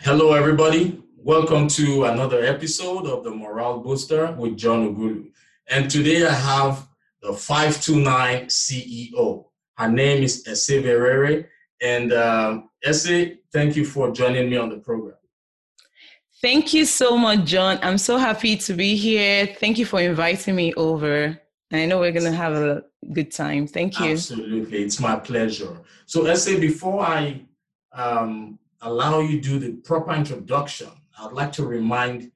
Hello, everybody. Welcome to another episode of the Morale Booster with John Ughulu. And today I have the 529 CEO. Her name is Eseverere. And um, Ese, thank you for joining me on the program. Thank you so much, John. I'm so happy to be here. Thank you for inviting me over. I know we're going to have a good time. Thank you. Absolutely. It's my pleasure. So, Ese, before I um, allow you to do the proper introduction, I'd like to remind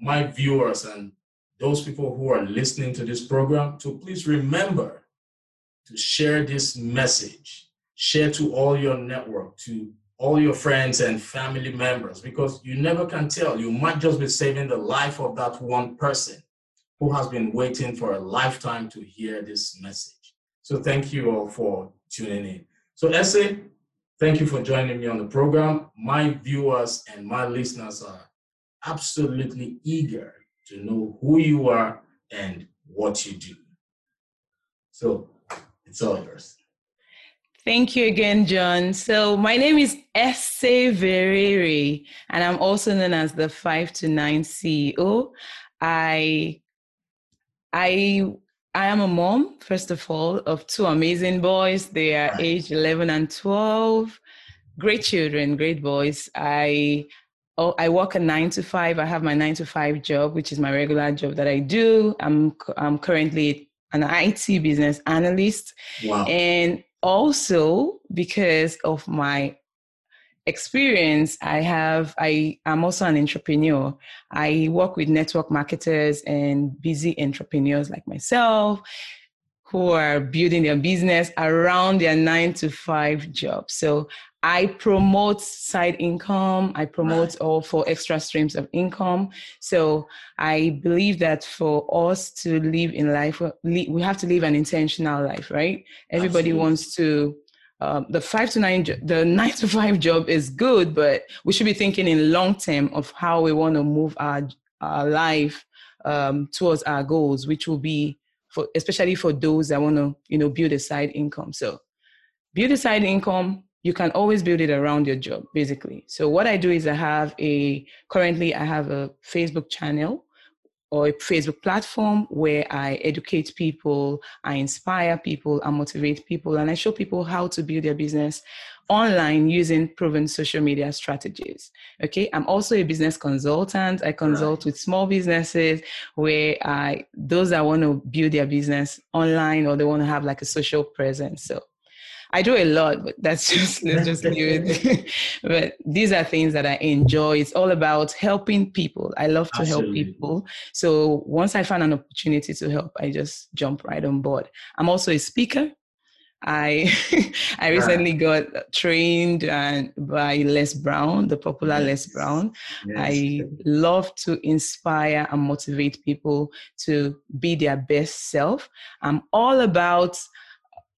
my viewers and those people who are listening to this program to please remember to share this message, share to all your network, to all your friends and family members, because you never can tell. You might just be saving the life of that one person who has been waiting for a lifetime to hear this message. So thank you all for tuning in. So Ese, thank you for joining me on the program. My viewers and my listeners are absolutely eager to know who you are and what you do. So it's all yours. Thank you again, John. So my name is Eseverere, and I'm also known as the Five to Nine CEO. I, I, I am a mom, first of all, of two amazing boys. They are age 11 and 12. Great children, great boys. I oh, I work a nine to five. I have my nine to five job, which is my regular job that I do. I'm I'm currently an IT business analyst, Wow. and also because of my experience i have i am also an entrepreneur. I work with network marketers and busy entrepreneurs like myself who are building their business around their nine to five job. So i promote side income. I promote all for extra streams of income. So i believe that for us to live in life we have to live an intentional life right? Everybody Absolutely. wants to um, the five to nine, the nine to five job is good, but we should be thinking in long term of how we want to move our our life um, towards our goals, which will be for especially for those that want to you know build a side income. So build a side income. You can always build it around your job, basically. So what I do is I have a currently I have a Facebook channel or a Facebook platform where I educate people, I inspire people, I motivate people, and I show people how to build their business online using proven social media strategies. Okay, I'm also a business consultant. I consult with small businesses where I those that want to build their business online or they want to have like a social presence. So I do a lot, but that's just let's just leave it. but these are things that I enjoy. It's all about helping people. I love to Absolutely. help people. So once I find an opportunity to help, I just jump right on board. I'm also a speaker. I I recently got trained and by Les Brown, the popular Les Brown. Yes. I love to inspire and motivate people to be their best self. I'm all about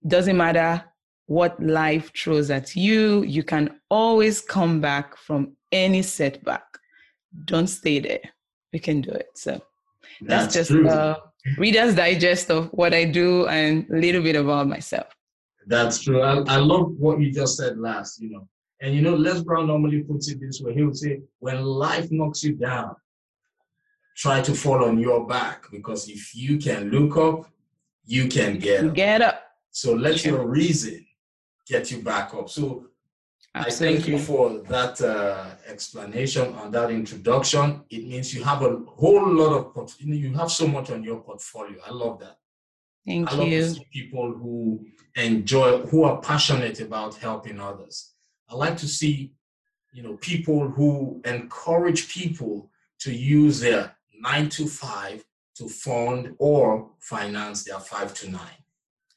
doesn't matter what life throws at you, you can always come back from any setback. Don't stay there. We can do it. So that's, That's just true. a reader's digest of what I do and a little bit about myself. That's true. I, I love what you just said last, you know. And you know, Les Brown normally puts it this way. He would say, when life knocks you down, try to fall on your back because if you can look up, you can get up. Get up. So let your reason get you back up. So I thank you for that uh, explanation and that introduction. It means you have a whole lot of, port- you have so much on your portfolio. I love that. Thank I love to you. see people who enjoy, who are passionate about helping others. I like to see, you know, people who encourage people to use their nine to five to fund or finance their five to nine.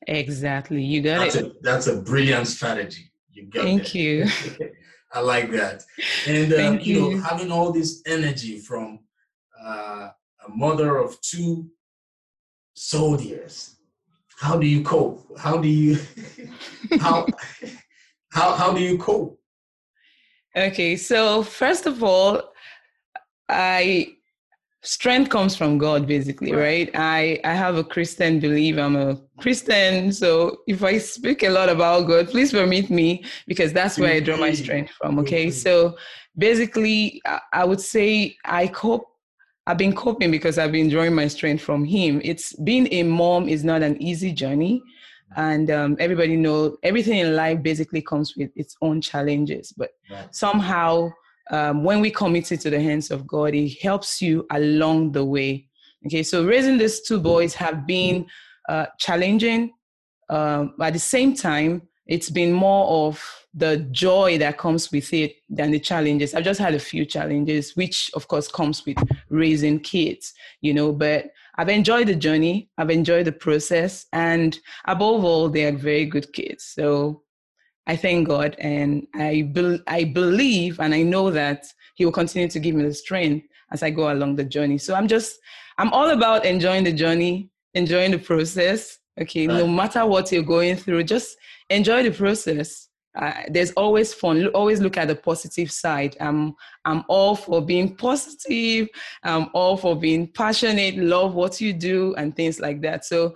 Exactly. You got That's it. a that's a brilliant strategy. You got it. Thank that. you. I like that. And uh, you know, you. having all this energy from uh, a mother of two soldiers, how do you cope? How do you how how how do you cope? Okay, so first of all, I strength comes from God, basically, right. I I have a Christian belief. I'm a Christian, so if I speak a lot about God, please permit me because that's where I draw my strength from. Okay, so basically, I would say I cope. I've been coping because I've been drawing my strength from Him. It's being a mom is not an easy journey, and um, everybody know everything in life basically comes with its own challenges. But somehow um, when we commit it to the hands of God, He helps you along the way. Okay, so raising these two boys have been uh, challenging. Um, at the same time, it's been more of the joy that comes with it than the challenges. I've just had a few challenges, which of course comes with raising kids, you know, but I've enjoyed the journey, I've enjoyed the process, and above all, they are very good kids. So I thank God and I, be- I believe and I know that He will continue to give me the strength as I go along the journey. So I'm just, I'm all about enjoying the journey, enjoying the process. Okay, right. no matter what you're going through, just enjoy the process. Uh, there's always fun. Always look at the positive side. I'm I'm all for being positive. I'm all for being passionate. Love what you do and things like that. So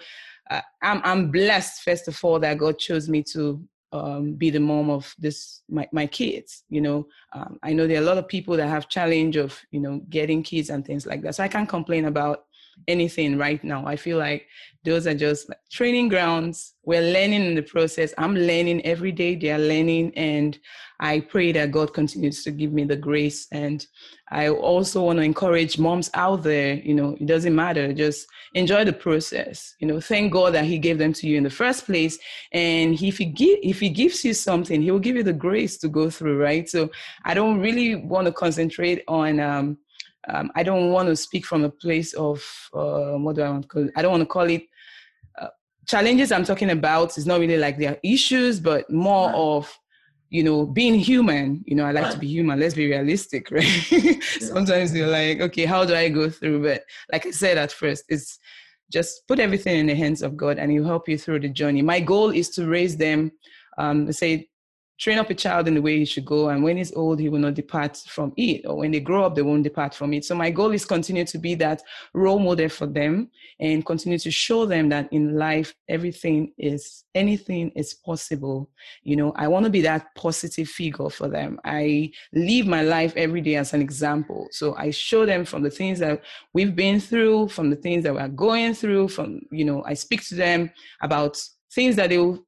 uh, I'm I'm blessed first of all that God chose me to um, be the mom of this my, my kids you know? Um, i know there are a lot of people that have challenge of you know getting kids and things like that. So i can't complain about anything right now. I feel like those are just like training grounds. We're learning in the process. I'm learning every day. They are learning. And i pray that god continues to give me the grace and i also want to encourage moms out there you know it doesn't matter just enjoy the process you know thank god that he gave them to you in the first place and if he give if he gives you something he will give you the grace to go through right so i don't really want to concentrate on um, um, I don't want to speak from a place of uh, what do I want to call it? I don't want to call it uh, challenges. I'm talking about is not really like their issues, but more right. of you know being human. You know, I like to be human. Let's be realistic, right? Sometimes you're like, okay, how do I go through? But like I said at first, it's just put everything in the hands of God, and He'll help you through the journey. My goal is to raise them. Um, say train up a child in the way he should go and when he's old he will not depart from it or when they grow up they won't depart from it. So my goal is continue to be that role model for them and continue to show them that in life everything is anything is possible. You know i want to be that positive figure for them. I live my life every day as an example. So i show them from the things that we've been through from the things that we're going through from you know i speak to them about things that they will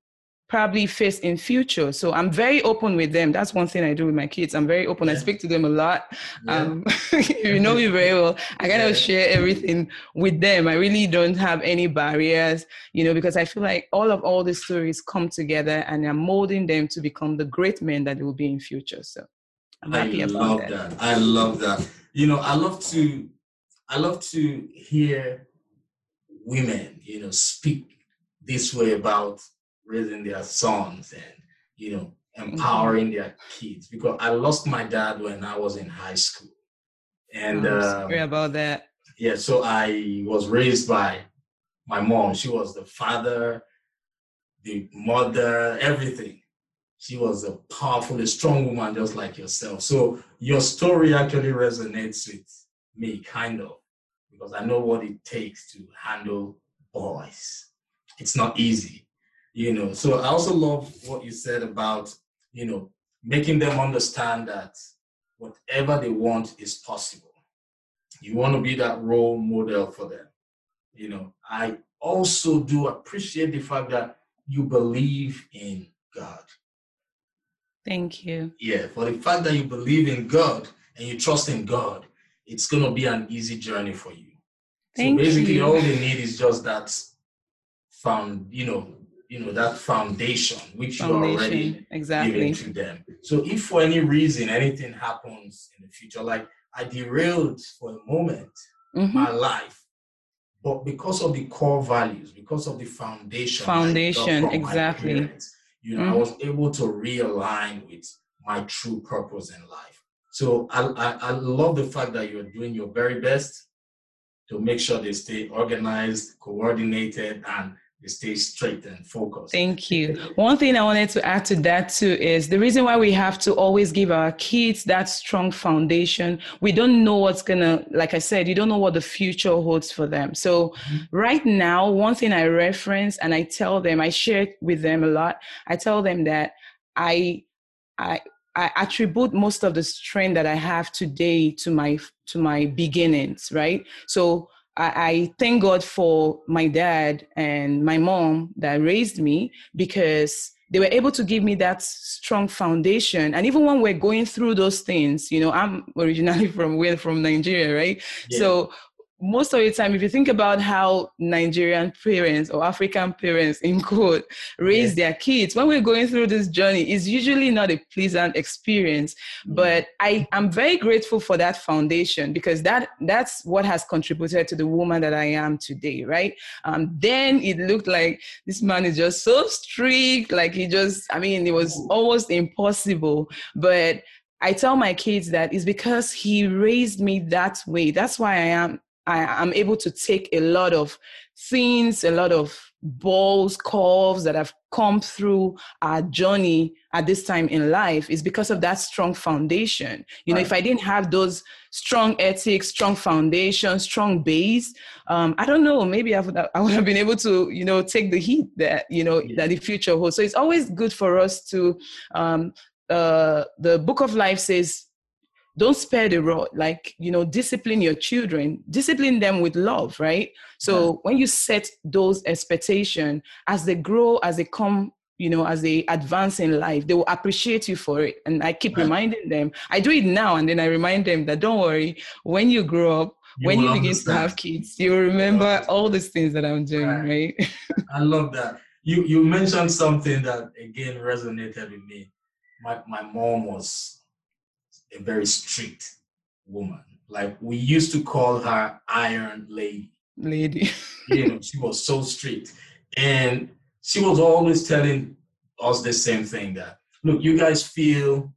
probably face in future. So I'm very open with them. That's one thing I do with my kids. I'm very open. Yeah. I speak to them a lot. Yeah. Um, you know me very well. I kind of share everything with them. I really don't have any barriers, you know, because I feel like all of all the stories come together and I'm molding them to become the great men that they will be in future. So I'm happy I about love that. that. I love that. You know, I love to I love to hear women, you know, speak this way about raising their sons and you know empowering mm-hmm. their kids because I lost my dad when I was in high school. And oh, sorry um, about that. Yeah, so I was raised by my mom. She was the father, the mother, everything. She was a powerful, a strong woman just like yourself. So your story actually resonates with me, kind of, because I know what it takes to handle boys. It's not easy you know. So i also love what you said about you know making them understand that whatever they want is possible. You want to be that role model for them. You know i also do appreciate the fact that you believe in god. Thank you. Yeah for the fact that you believe in god and you trust in god it's going to be an easy journey for you. Thank so basically you. all they need is just that found you know you know that foundation which foundation, you already exactly giving to them so if for any reason anything happens in the future like i derailed for a moment mm-hmm. my life but because of the core values because of the foundation foundation exactly parents, you know mm-hmm. i was able to realign with my true purpose in life so I, I, I love the fact that you're doing your very best to make sure they stay organized coordinated and stay straight and focused. Thank you. One thing I wanted to add to that too is the reason why we have to always give our kids that strong foundation. We don't know what's gonna, like I said, you don't know what the future holds for them. So mm-hmm. right now, one thing I reference and I tell them, I share with them a lot. I tell them that I, I, I attribute most of the strength that I have today to my to my beginnings, right? So I, thank God for my dad and my mom that raised me because they were able to give me that strong foundation. And even when we're going through those things, you know, I'm originally from we're from Nigeria, right? Yeah. So most of the time, if you think about how Nigerian parents or African parents, in quote, raise their kids, when we're going through this journey, it's usually not a pleasant experience. Mm-hmm. But I am very grateful for that foundation because that that's what has contributed to the woman that I am today, right? Um, then it looked like this man is just so strict, like he just, I mean, it was almost impossible. But I tell my kids that it's because he raised me that way. That's why I am I am able to take a lot of things, a lot of balls, curves that have come through our journey at this time in life is because of that strong foundation. You right. know, if I didn't have those strong ethics, strong foundation, strong base, um, I don't know, maybe I would, have, I would have been able to, you know, take the heat that, you know, yeah. that the future holds. So it's always good for us to, um, uh, the book of life says, don't spare the rod like you know discipline your children discipline them with love right so yeah. when you set those expectations as they grow as they come you know as they advance in life they will appreciate you for it and i keep right. reminding them i do it now and then i remind them that don't worry when you grow up you when you begin understand. to have kids you remember all these things that i'm doing right, right? i love that you you mentioned something that again resonated with me my, my mom was a very strict woman. Like we used to call her Iron Lady. Lady. you know, she was so strict. And she was always telling us the same thing that, look, you guys feel,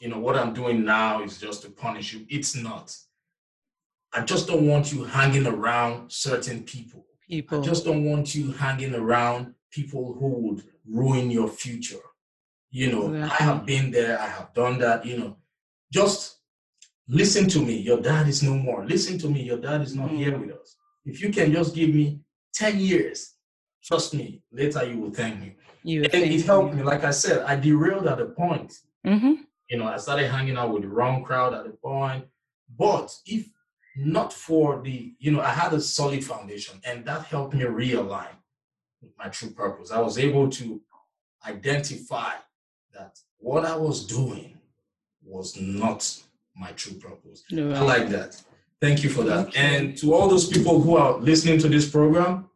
you know, what I'm doing now is just to punish you. It's not. I just don't want you hanging around certain people. People. I just don't want you hanging around people who would ruin your future. You know, exactly. I have been there, I have done that, you know. Just listen to me. Your dad is no more. Listen to me. Your dad is not mm. here with us. If you can just give me 10 years, trust me, later you will thank me. You and it helped me. Like I said, I derailed at a point. Mm-hmm. You know, I started hanging out with the wrong crowd at a point. But if not for the, you know, I had a solid foundation and that helped me realign with my true purpose. I was able to identify that what I was doing was not my true purpose. No, I like that. Thank you for that. And to all those people who are listening to this program,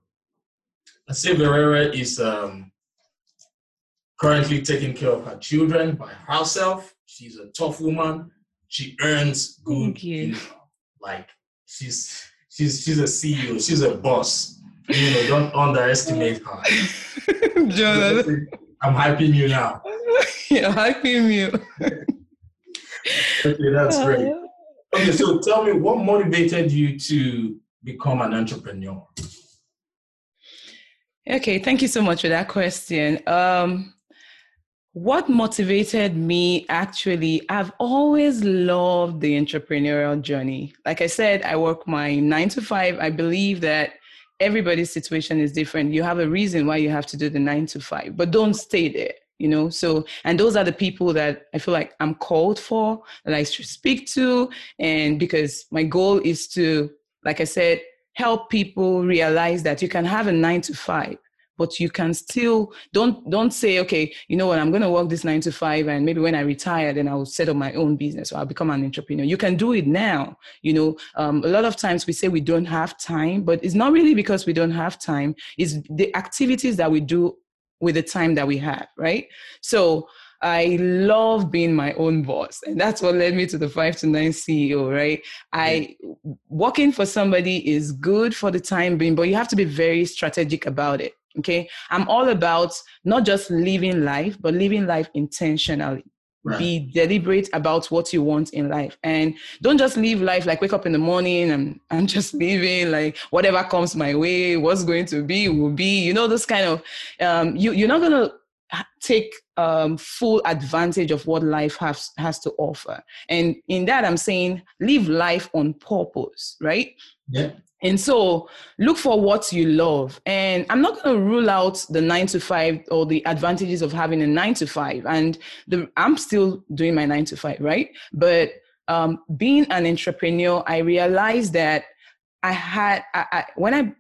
Eseverere is um, currently taking care of her children by herself. She's a tough woman. She earns good income. Like she's she's she's a CEO. She's a boss. You know, don't underestimate her. Jonathan. I'm hyping you now. You're hyping you okay, that's great. Okay, so tell me what motivated you to become an entrepreneur? Okay, thank you so much for that question. Um, what motivated me actually, I've always loved the entrepreneurial journey. Like I said, I work my nine to five. I believe that everybody's situation is different. You have a reason why you have to do the nine to five, but don't stay there you know? So and those are the people that i feel like i'm called for that i should speak to and because my goal is to like i said help people realize that you can have a nine to five but you can still don't don't say okay you know what? I'm going to work this nine to five and maybe when i retire then i'll set up my own business or i'll become an entrepreneur. You can do it now you know? Um, a lot of times we say we don't have time but it's not really because we don't have time. It's the activities that we do with the time that we have, right? So I love being my own boss. And that's what led me to the five to nine CEO, right? I working for somebody is good for the time being, but you have to be very strategic about it. Okay. I'm all about not just living life, but living life intentionally. Right. Be deliberate about what you want in life. And don't just live life like wake up in the morning and I'm just living like whatever comes my way, what's going to be will be. You know, this kind of um, you you're not gonna take um, full advantage of what life has has to offer. And in that, I'm saying live life on purpose, right? Yeah. And so look for what you love. And I'm not going to rule out the nine to five or the advantages of having a nine to five. And the, I'm still doing my nine to five, right? But um, being an entrepreneur, I realized that I had, I, I, when I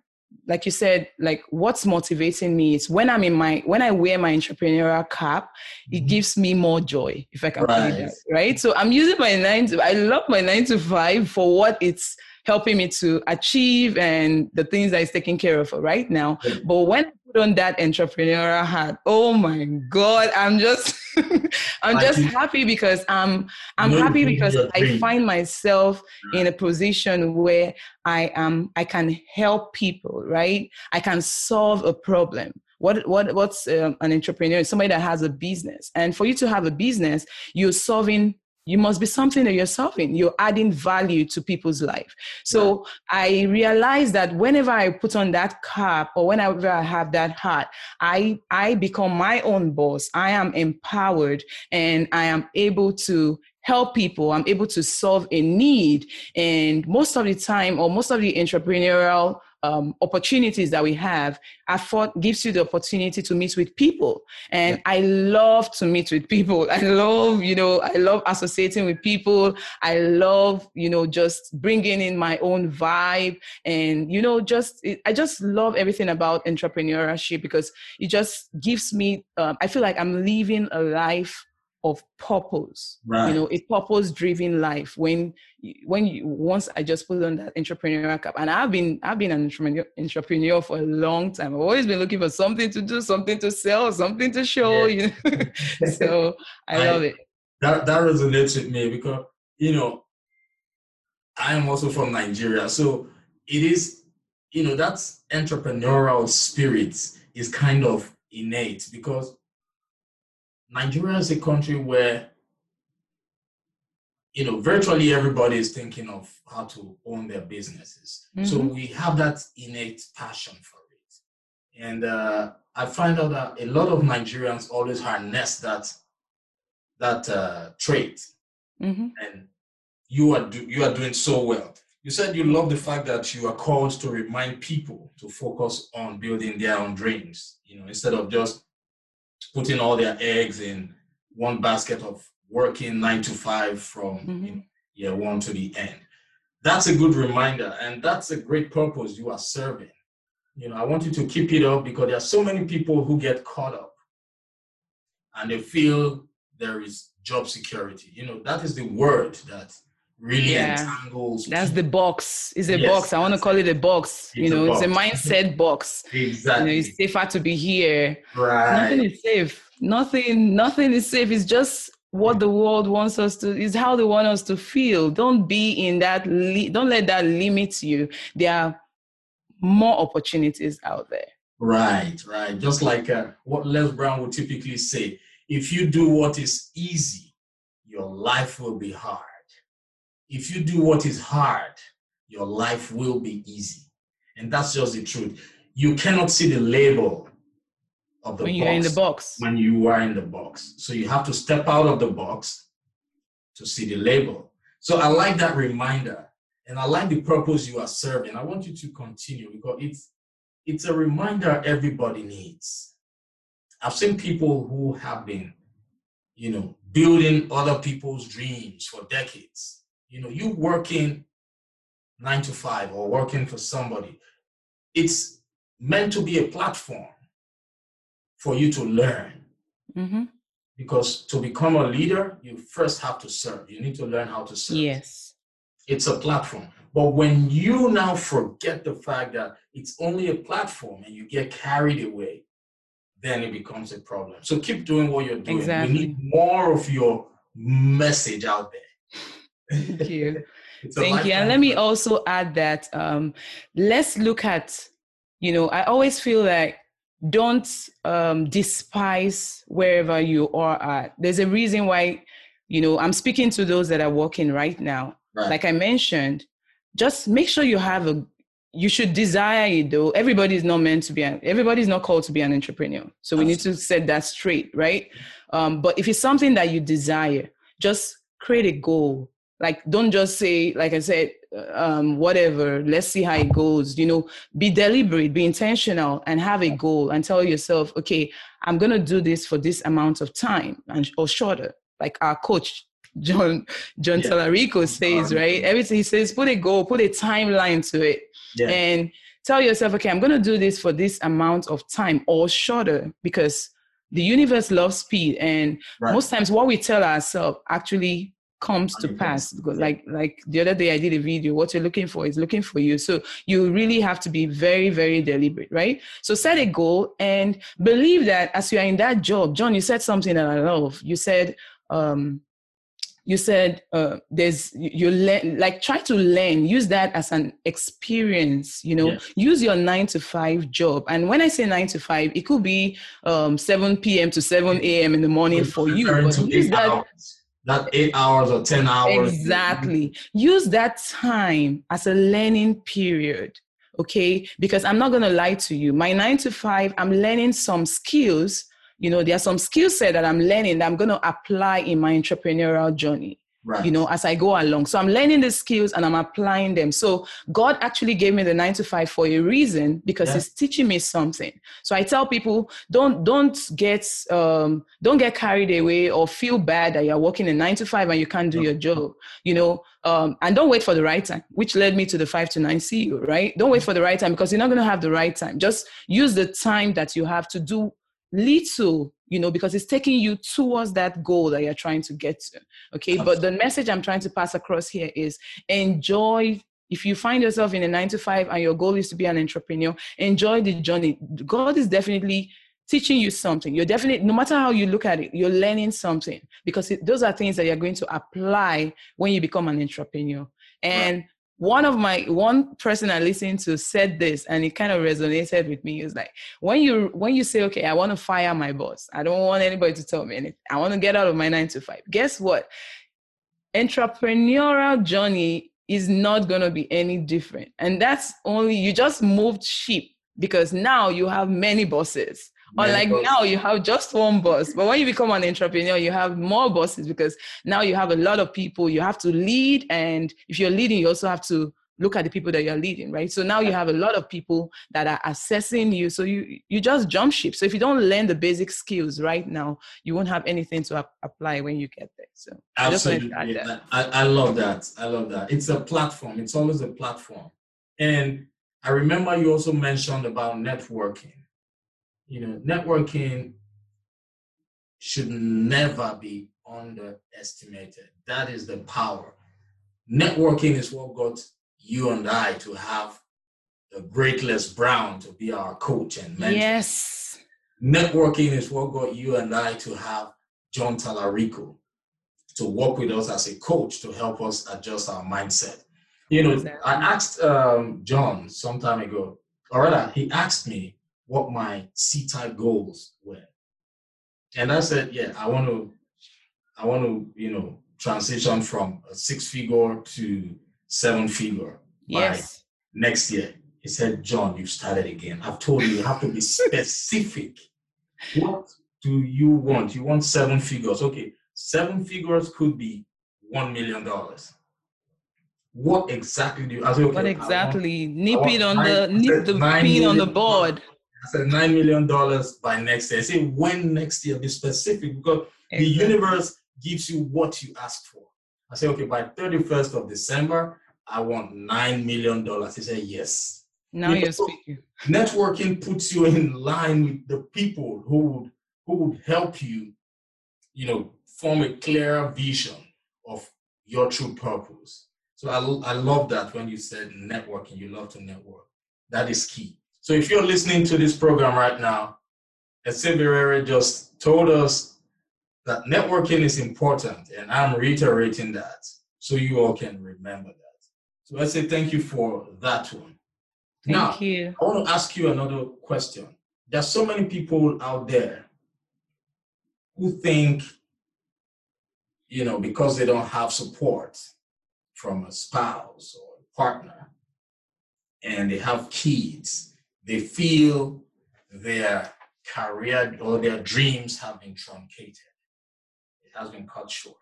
like you said, like what's motivating me is when I'm in my when I wear my entrepreneurial cap, it mm-hmm. gives me more joy, if I can right. that, right? So I'm using my nine to I love my nine to five for what it's helping me to achieve and the things that is taking care of right now. But when I put on that entrepreneurial hat, oh my God, I'm just I'm just happy because I'm I'm happy because I find myself in a position where I am I can help people, right? I can solve a problem what what what's um, an entrepreneur somebody that has a business and for you to have a business you're solving you must be something that you're solving. You're adding value to people's life. So i realize that whenever i put on that cap or whenever i have that hat i i become my own boss. I am empowered and i am able to help people. I'm able to solve a need. And most of the time or most of the entrepreneurial um, opportunities that we have, afford gives you the opportunity to meet with people. And yeah. I love to meet with people. I love, you know, I love associating with people. I love, you know, just bringing in my own vibe, and you know, just it, I just love everything about entrepreneurship because it just gives me. Um, I feel like I'm living a life of purpose right. you know a purpose driven life. When when you once i just put on that entrepreneurial cap and i've been i've been an entrepreneur, entrepreneur for a long time. I've always been looking for something to do something to sell something to show yeah. you know. So I, I love it. that that resonates with me because you know i am also from nigeria. So it is you know that entrepreneurial spirit is kind of innate because Nigeria is a country where you know virtually everybody is thinking of how to own their businesses. Mm-hmm. So we have that innate passion for it, and uh, I find out that a lot of Nigerians always harness that that uh, trait, mm-hmm. and you are do, you are doing so well. You said you love the fact that you are called to remind people to focus on building their own dreams. You know, instead of just putting all their eggs in one basket of working nine to five from mm-hmm. year one to the end. That's a good reminder, and that's a great purpose you are serving. You know, I want you to keep it up because there are so many people who get caught up and they feel there is job security. You know, that is the word that really yeah. entangles. That's the box. It's a yes, box. I want to call it a box. you know, a box. it's a mindset box. Exactly. You know, it's safer to be here. Right. Nothing is safe. Nothing. Nothing is safe. It's just what the world wants us to. Is how they want us to feel. Don't be in that. Li- don't let that limit you. There are more opportunities out there. Right. Right. Just like uh, what Les Brown would typically say: If you do what is easy, your life will be hard if you do what is hard, your life will be easy. And that's just the truth. You cannot see the label of the when box you're in the box. When you are in the box. So you have to step out of the box to see the label. So I like that reminder. And I like the purpose you are serving. I want you to continue because it's it's a reminder everybody needs. I've seen people who have been, you know, building other people's dreams for decades you know, you working nine to five or working for somebody, it's meant to be a platform for you to learn. Mm-hmm. Because to become a leader, you first have to serve. You need to learn how to serve. Yes. It's a platform. But when you now forget the fact that it's only a platform and you get carried away, then it becomes a problem. So keep doing what you're doing. Exactly. We need more of your message out there. Thank you. Thank you. And let me also add that um, let's look at, you know, I always feel like don't um, despise wherever you are at. There's a reason why you know, I'm speaking to those that are working right now. Right. Like I mentioned, just make sure you have a you should desire it though. Everybody is not meant to be an everybody is not called to be an entrepreneur. So we need to set that straight, right? Um, but if it's something that you desire, just create a goal. Like don't just say, like I said, um, whatever, let's see how it goes. You know, be deliberate, be intentional, and have a goal and tell yourself, okay, I'm gonna do this for this amount of time and or shorter like our coach John John yeah. Tallarico says, right? Everything he says, put a goal, put a timeline to it, yeah. and tell yourself, okay, I'm going to do this for this amount of time or shorter because the universe loves speed, and right. most times what we tell ourselves actually comes to pass. Like like the other day i did a video what you're looking for is looking for you. So you really have to be very very deliberate right? So set a goal and believe that as you are in that job john you said something that i love. You said um, you said uh, there's you learn like try to learn. Use that as an experience you know? Yes. use your nine to five job. And when i say nine to five it could be um, 7 p.m to 7 a.m in the morning for you but use that hours. Not eight hours or 10 hours. Exactly. Use that time as a learning period okay? Because i'm not going to lie to you my nine to five i'm learning some skills. You know, there are some skill set that I'm learning that I'm going to apply in my entrepreneurial journey. Right. You know, as I go along. So I'm learning the skills and I'm applying them. So God actually gave me the nine to five for a reason because yeah. He's teaching me something. So I tell people, don't don't get um, don't get carried away or feel bad that you're working a nine to five and you can't do your job. You know, um, and don't wait for the right time, which led me to the five to nine CEO. Right? Don't wait for the right time because you're not going to have the right time. Just use the time that you have to do little you know because it's taking you towards that goal that you're trying to get to okay? But the message i'm trying to pass across here is enjoy if you find yourself in a nine to five and your goal is to be an entrepreneur enjoy the journey. God is definitely teaching you something. You're definitely no matter how you look at it you're learning something because it, those are things that you're going to apply when you become an entrepreneur. And right one of my one person I listened to said this and it kind of resonated with me. It's like when you when you say, okay, I want to fire my boss. I don't want anybody to tell me anything. I want to get out of my nine to five. Guess what? Entrepreneurial journey is not gonna be any different. And that's only you just moved sheep because now you have many bosses Unlike now, you have just one boss. But when you become an entrepreneur, you have more bosses because now you have a lot of people you have to lead. And if you're leading, you also have to look at the people that you're leading, right? So now you have a lot of people that are assessing you. So you you just jump ship. So if you don't learn the basic skills right now, you won't have anything to ap- apply when you get there. So absolutely, I, I, I love that. I love that. It's a platform. It's always a platform. And I remember you also mentioned about networking you know, networking should never be underestimated. That is the power. Networking is what got you and I to have the great Les Brown to be our coach and mentor. Yes. Networking is what got you and I to have John Tallarico to work with us as a coach to help us adjust our mindset. You know, I asked um, John some time ago, or rather, he asked me, what my C-type goals were. And I said, yeah, I want to, I want to, you know, transition from a six figure to seven figure yes. by next year. He said, John, you've started again. I've told you, you have to be specific. what do you want? You want seven figures. Okay, seven figures could be $1 million. What exactly do you? I okay, what exactly? Nip it on the nip the pin on the board. I said nine million dollars by next year. I say when next year, be specific because exactly. the universe gives you what you ask for. I say, okay, by 31st of December, I want nine million dollars. He said, yes. Now you are speaking. Networking puts you in line with the people who would who would help you, you know, form a clearer vision of your true purpose. So I, I love that when you said networking, you love to network. That is key. So if you're listening to this program right now, Eseverere just told us that networking is important, and I'm reiterating that so you all can remember that. So I say thank you for that one. Thank now, you. I want to ask you another question. There's so many people out there who think you know, because they don't have support from a spouse or a partner and they have kids, they feel their career or their dreams have been truncated. It has been cut short.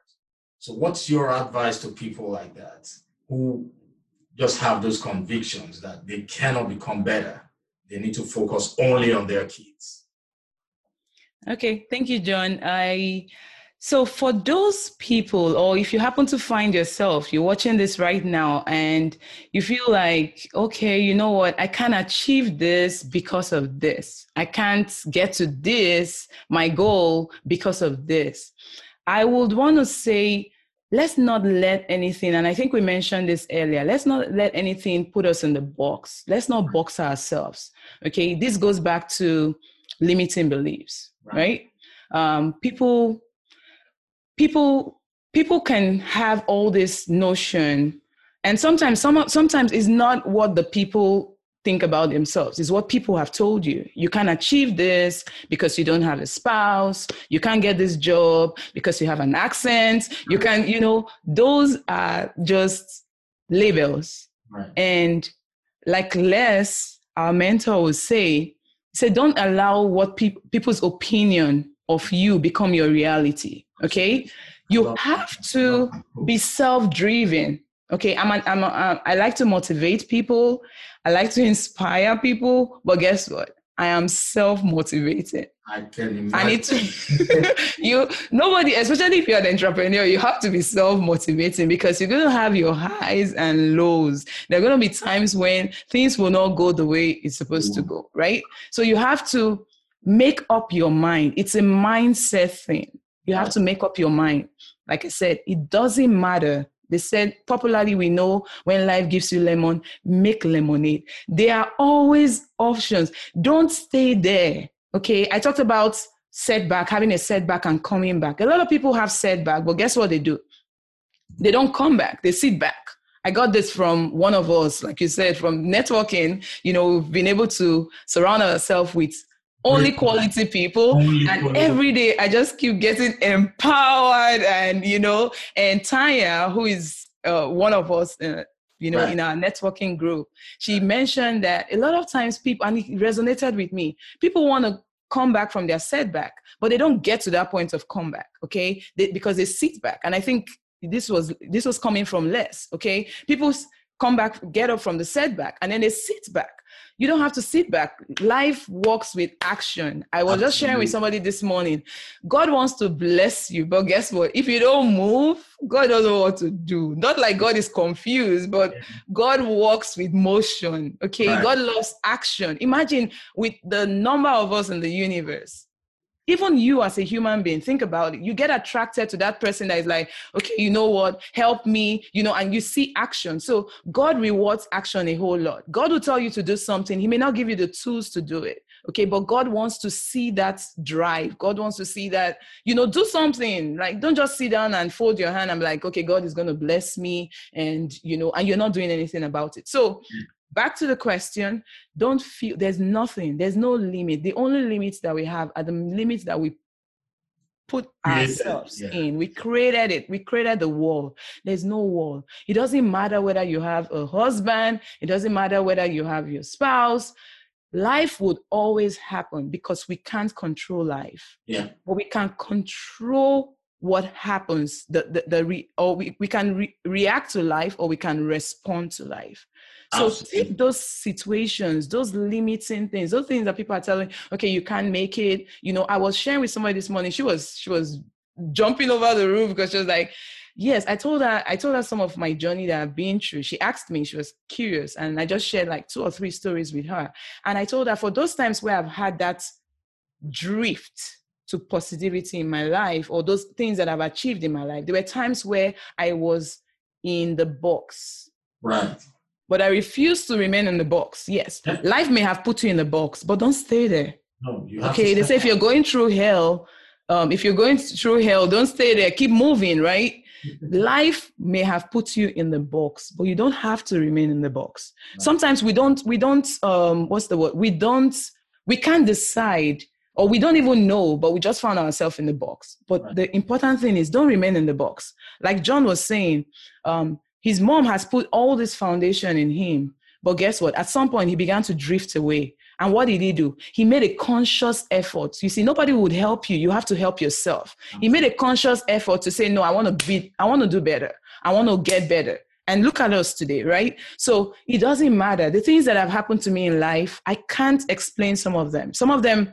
So, what's your advice to people like that who just have those convictions that they cannot become better? They need to focus only on their kids. Okay, thank you, John. I so, for those people, or if you happen to find yourself, you're watching this right now and you feel like, okay, you know what, I can't achieve this because of this. I can't get to this, my goal, because of this. I would want to say, let's not let anything, and I think we mentioned this earlier, let's not let anything put us in the box. Let's not box ourselves. Okay, this goes back to limiting beliefs, right? right? Um, people people people can have all this notion and sometimes some, sometimes it's not what the people think about themselves. It's what people have told you. You can't achieve this because you don't have a spouse. You can't get this job because you have an accent. You can you know those are just labels. Right. and like les our mentor would say say don't allow what pe- people's opinion of you become your reality okay? You have to be self-driven okay? I'm an, i'm a, um, i like to motivate people. I like to inspire people. But guess what? I am self-motivated. I can imagine. i need to you nobody especially if you're an entrepreneur you have to be self-motivating because you're going to have your highs and lows. There are going to be times when things will not go the way it's supposed to go right? So you have to make up your mind it's a mindset thing you have to make up your mind. Like I said, it doesn't matter. They said popularly, we know when life gives you lemon, make lemonade. There are always options. Don't stay there. Okay. I talked about setback, having a setback and coming back. A lot of people have setback, but guess what they do? They don't come back, they sit back. I got this from one of us, like you said, from networking. You know, we've been able to surround ourselves with only quality people only and quality. every day i just keep getting empowered and you know and tanya who is uh, one of us uh, you know right. in our networking group she mentioned that a lot of times people and it resonated with me people want to come back from their setback but they don't get to that point of comeback okay they, because they sit back and i think this was this was coming from Les okay people come back get up from the setback and then they sit back you don't have to sit back. Life works with action. I was Absolutely. just sharing with somebody this morning. God wants to bless you, but guess what? If you don't move, God doesn't know what to do. Not like God is confused, but God works with motion. Okay. Right. God loves action. Imagine with the number of us in the universe, even you as a human being think about it. You get attracted to that person that is like okay you know what? Help me you know and you see action. So god rewards action a whole lot. God will tell you to do something. He may not give you the tools to do it okay? But god wants to see that drive. God wants to see that you know do something. Like don't just sit down and fold your hand i'm like okay god is going to bless me and you know and you're not doing anything about it. So mm. Back to the question don't feel there's nothing there's no limit. The only limits that we have are the limits that we put ourselves yeah. in. We created it we created the wall there's no wall it doesn't matter whether you have a husband it doesn't matter whether you have your spouse. Life would always happen because we can't control life. Yeah. But we can control what happens the the, the re, or we, we can re, react to life or we can respond to life so ah, Absolutely. take those situations, those limiting things, those things that people are telling, okay, you can't make it. You know, I was sharing with somebody this morning. She was she was jumping over the roof because she was like, yes, I told her I told her some of my journey that I've been through. She asked me, she was curious, and I just shared like two or three stories with her. And I told her for those times where I've had that drift to positivity in my life or those things that I've achieved in my life, there were times where I was in the box. Right but I refuse to remain in the box. Yes, life may have put you in the box, but don't stay there. No, you have okay, they say if you're going through hell, um, if you're going through hell, don't stay there. Keep moving, right? life may have put you in the box, but you don't have to remain in the box. Right. Sometimes we don't, we don't, um, what's the word? We don't, we can't decide or we don't even know, but we just found ourselves in the box. But right. the important thing is don't remain in the box. Like John was saying, um, his mom has put all this foundation in him. But guess what? At some point, he began to drift away. And what did he do? He made a conscious effort. You see, nobody would help you. You have to help yourself. He made a conscious effort to say, no, I want to be, I want to do better. I want to get better. And look at us today, right? So it doesn't matter. The things that have happened to me in life, I can't explain some of them. Some of them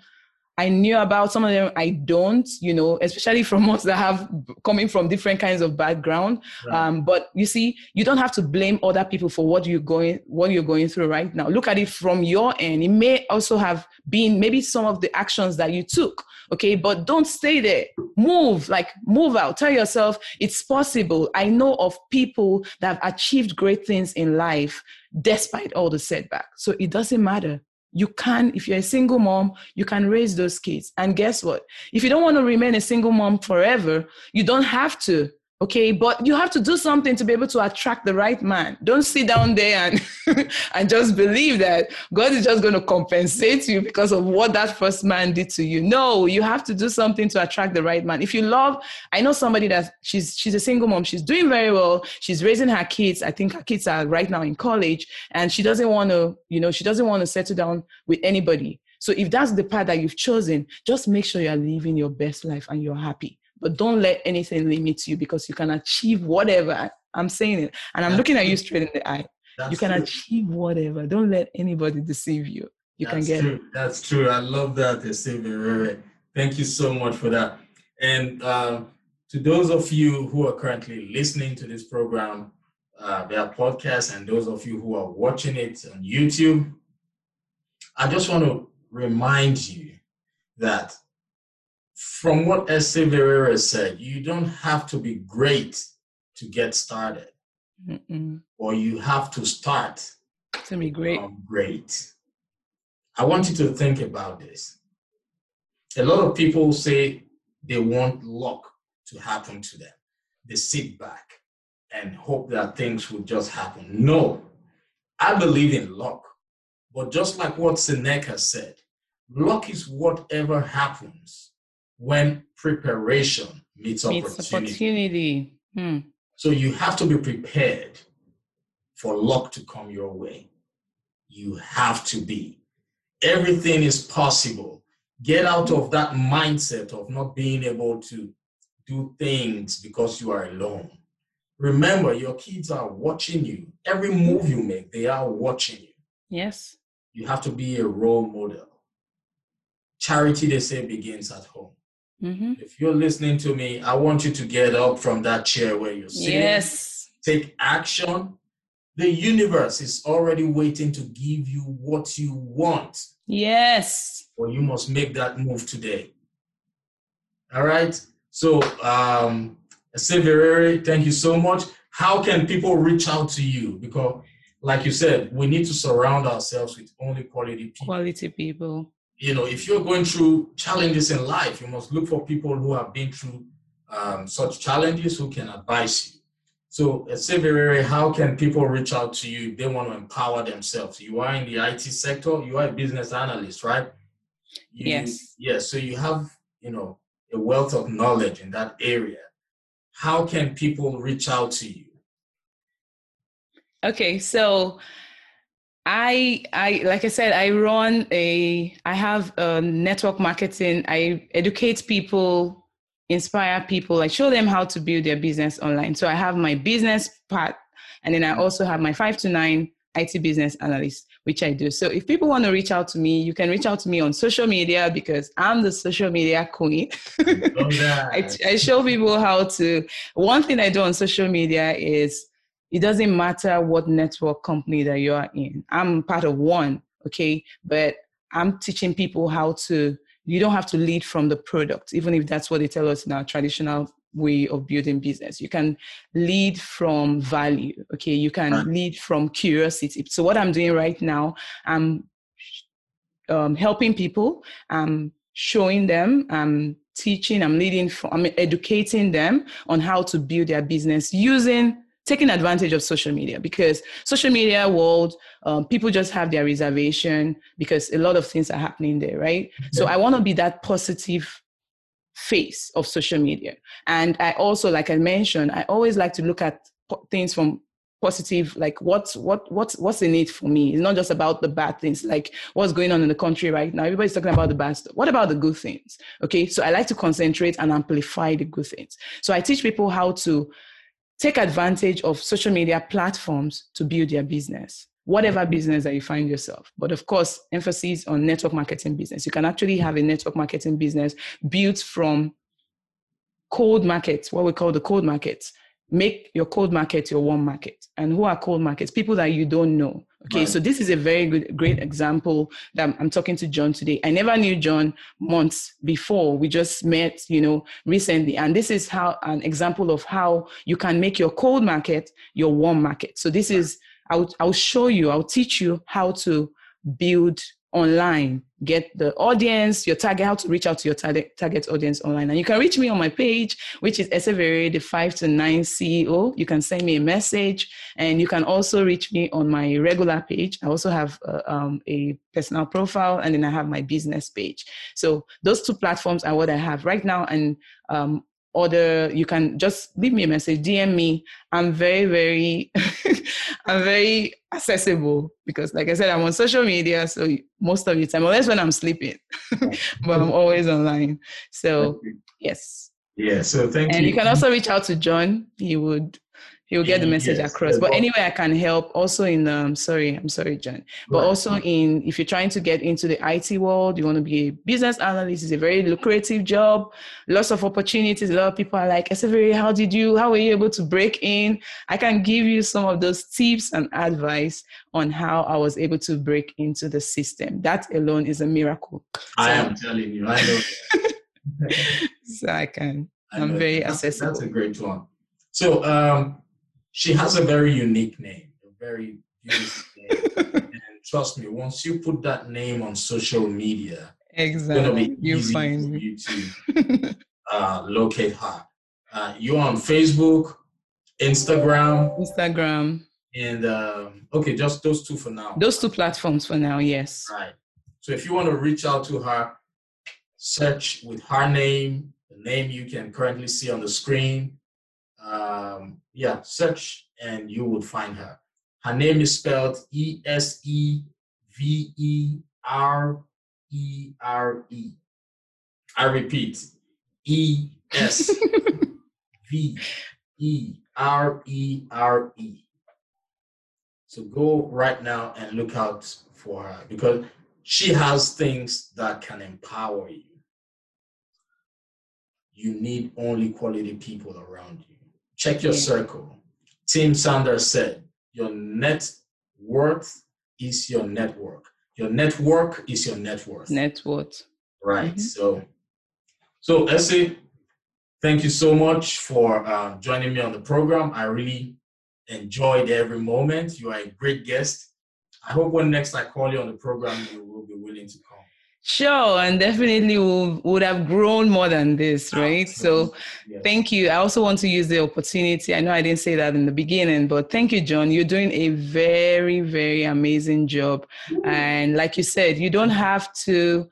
I knew about some of them I don't, you know, especially from us that have coming from different kinds of background. Right. Um, but you see, you don't have to blame other people for what you're going what you're going through right now. Look at it from your end. It may also have been maybe some of the actions that you took. Okay, but don't stay there. Move, like move out. Tell yourself it's possible. I know of people that have achieved great things in life despite all the setbacks. So it doesn't matter you can if you're a single mom you can raise those kids. And guess what? If you don't want to remain a single mom forever you don't have to okay but you have to do something to be able to attract the right man. Don't sit down there and and just believe that god is just going to compensate you because of what that first man did to you. No you have to do something to attract the right man. If you love i know somebody that she's she's a single mom. She's doing very well. She's raising her kids. I think her kids are right now in college and she doesn't want to you know she doesn't want to settle down with anybody. So if that's the path that you've chosen just make sure you're living your best life and you're happy but don't let anything limit you because you can achieve whatever. I'm saying it. And I'm That's looking at you straight in the eye. That's you can true. achieve whatever. Don't let anybody deceive you. You That's can get true. it. That's true. I love that, Esteve. Thank you so much for that. And uh, to those of you who are currently listening to this program uh, via podcast and those of you who are watching it on YouTube, I just want to remind you that from what Eseverere said, you don't have to be great to get started, Mm-mm. or you have to start to be great. great. I want you to think about this. A lot of people say they want luck to happen to them. They sit back and hope that things will just happen. No, I believe in luck. But just like what Seneca said, luck is whatever happens when preparation meets, meets opportunity. opportunity. Hmm. So you have to be prepared for luck to come your way. You have to be. Everything is possible. Get out of that mindset of not being able to do things because you are alone. Remember, your kids are watching you. Every move you make, they are watching you. Yes. You have to be a role model. Charity, they say, begins at home. Mm-hmm. If you're listening to me, I want you to get up from that chair where you're sitting. Yes. Take action. The universe is already waiting to give you what you want. Yes. Or you must make that move today. All right. So, um, Eseverere, thank you so much. How can people reach out to you? Because, like you said, we need to surround ourselves with only quality people. Quality people you know, if you're going through challenges in life, you must look for people who have been through um, such challenges who can advise you. So, Eseverere, how can people reach out to you if they want to empower themselves? You are in the IT sector, you are a business analyst, right? You, yes. Yes. So you have, you know, a wealth of knowledge in that area. How can people reach out to you? Okay, so I I like I said I run a I have a network marketing. I educate people, inspire people, I show them how to build their business online. So I have my business part and then I also have my 5 to 9 IT business analyst, which I do. So if people want to reach out to me, you can reach out to me on social media because I'm the social media queen. I, I show people how to. One thing I do on social media is it doesn't matter what network company that you are in. I'm part of one, okay? But I'm teaching people how to, you don't have to lead from the product, even if that's what they tell us in our traditional way of building business. You can lead from value, okay? You can lead from curiosity. So, what I'm doing right now, I'm um, helping people, I'm showing them, I'm teaching, I'm leading, from, I'm educating them on how to build their business using taking advantage of social media because social media world um, people just have their reservation because a lot of things are happening there right? So i want to be that positive face of social media. And i also like i mentioned i always like to look at things from positive like what's what what's what's in it for me? It's not just about the bad things like what's going on in the country right now. Everybody's talking about the bad stuff what about the good things? Okay so i like to concentrate and amplify the good things. So i teach people how to take advantage of social media platforms to build their business. Whatever business that you find yourself. But of course emphasis on network marketing business. You can actually have a network marketing business built from cold markets what we call the cold markets make your cold market your warm market. And who are cold markets? People that you don't know. Okay, right. so this is a very good, great example that I'm talking to John today. I never knew John months before. We just met, you know, recently. And this is how an example of how you can make your cold market your warm market. So this is, I'll, I'll show you, I'll teach you how to build online get the audience your target how to reach out to your target target audience online. And you can reach me on my page which is Eseverere, the 5 to 9 ceo you can send me a message and you can also reach me on my regular page. I also have uh, um, a personal profile and then i have my business page. So those two platforms are what i have right now and um, order you can just leave me a message dm me. I'm very very i'm very accessible because like i said i'm on social media so most of the time unless when i'm sleeping but i'm always online. So yes. Yeah so thank and you. and you can also reach out to john. He would will get the message yes, across. But anyway, I can help also in um sorry, I'm sorry, John. But right. also in if you're trying to get into the IT world, you want to be a business analyst, it's a very lucrative job, lots of opportunities. A lot of people are like, Eseverere, how did you how were you able to break in? I can give you some of those tips and advice on how I was able to break into the system. That alone is a miracle. I am telling you, I know. so I can. I am very accessible. That's a great one. So um she has a very unique name, a very beautiful name. and trust me, once you put that name on social media, exactly, it's gonna be you find for you to uh, locate her. Uh, you're on Facebook, Instagram, Instagram, and um, okay, just those two for now. Those two platforms for now, yes. Right. So if you want to reach out to her, search with her name, the name you can currently see on the screen. Um, yeah, search and you will find her. Her name is spelled E S E V E R E R E. I repeat, E S V E R E R E. So go right now and look out for her because she has things that can empower you. You need only quality people around you. Check your circle. Tim Sanders said, Your net worth is your network. Your network is your net worth. Net worth. Right. Mm-hmm. So, so Essie, thank you so much for uh, joining me on the program. I really enjoyed every moment. You are a great guest. I hope when next I call you on the program, you will be willing to come. Sure, and definitely would have grown more than this, right? So, yes. thank you. I also want to use the opportunity. I know I didn't say that in the beginning, but thank you, John. You're doing a very, very amazing job. And like you said, you don't have to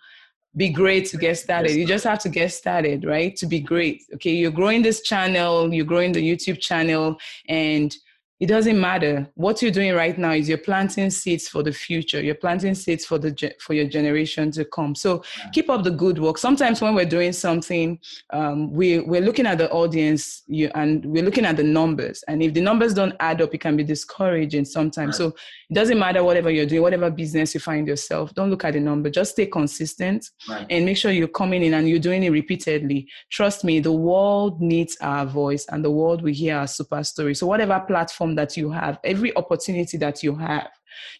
be great to get started. You just have to get started, right? To be great. Okay, you're growing this channel, you're growing the YouTube channel, and it doesn't matter. What you're doing right now is you're planting seeds for the future. You're planting seeds for the for your generation to come. So keep up the good work. Sometimes when we're doing something um, we, we're looking at the audience you, and we're looking at the numbers. And if the numbers don't add up it can be discouraging sometimes. Right. so it doesn't matter whatever you're doing whatever business you find yourself don't look at the number. Just stay consistent right. and make sure you're coming in and you're doing it repeatedly. Trust me the world needs our voice and the world will hear our super story. So whatever platform that you have, every opportunity that you have,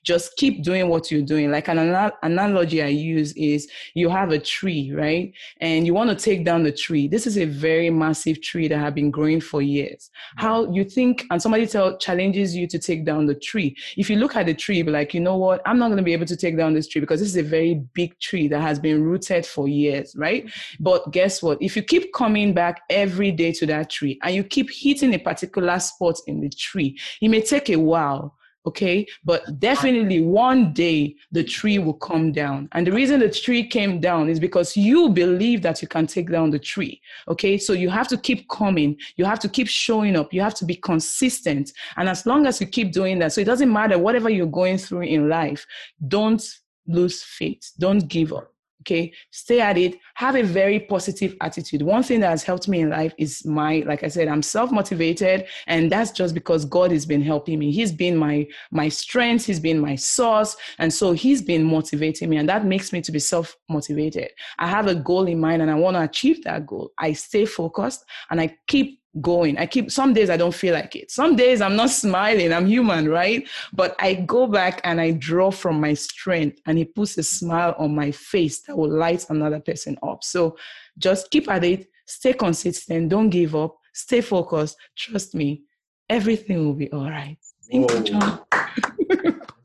just keep doing what you're doing. Like an analogy I use is you have a tree, right? And you want to take down the tree. This is a very massive tree that have been growing for years. Mm-hmm. How you think, and somebody tell challenges you to take down the tree. If you look at the tree, be like, you know what? I'm not going to be able to take down this tree because this is a very big tree that has been rooted for years, right? Mm-hmm. But guess what? If you keep coming back every day to that tree and you keep hitting a particular spot in the tree, it may take a while okay? But definitely one day the tree will come down. And the reason the tree came down is because you believe that you can take down the tree okay? So you have to keep coming. You have to keep showing up. You have to be consistent. And as long as you keep doing that so it doesn't matter whatever you're going through in life don't lose faith. Don't give up okay stay at it have a very positive attitude. One thing that has helped me in life is my like i said i'm self-motivated and that's just because god has been helping me. He's been my my strength he's been my source and so he's been motivating me and that makes me to be self-motivated. I have a goal in mind and i want to achieve that goal. I stay focused and i keep going. I keep some days I don't feel like it. Some days I'm not smiling. I'm human, right? But I go back and I draw from my strength and it puts a smile on my face that will light another person up. So just keep at it, stay consistent, don't give up, stay focused. Trust me, everything will be all right. Thank Whoa. you, John.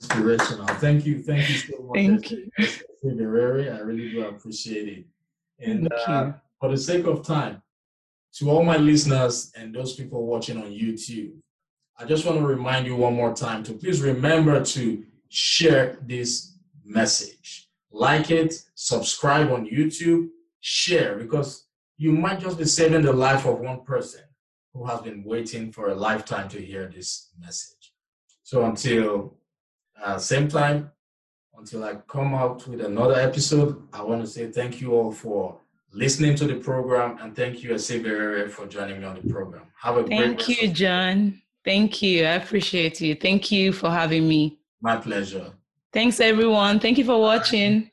Inspirational. Thank you. Thank you so much. Thank you. I really do appreciate it. And uh, for the sake of time, to all my listeners and those people watching on YouTube, I just want to remind you one more time to please remember to share this message. Like it, subscribe on YouTube, share because you might just be saving the life of one person who has been waiting for a lifetime to hear this message. So until uh, same time, until I come out with another episode, I want to say thank you all for listening to the program. And thank you, Asibere, for joining me on the program. Have a thank great you, John. Thank you. I appreciate you. Thank you for having me. My pleasure. Thanks, everyone. Thank you for watching.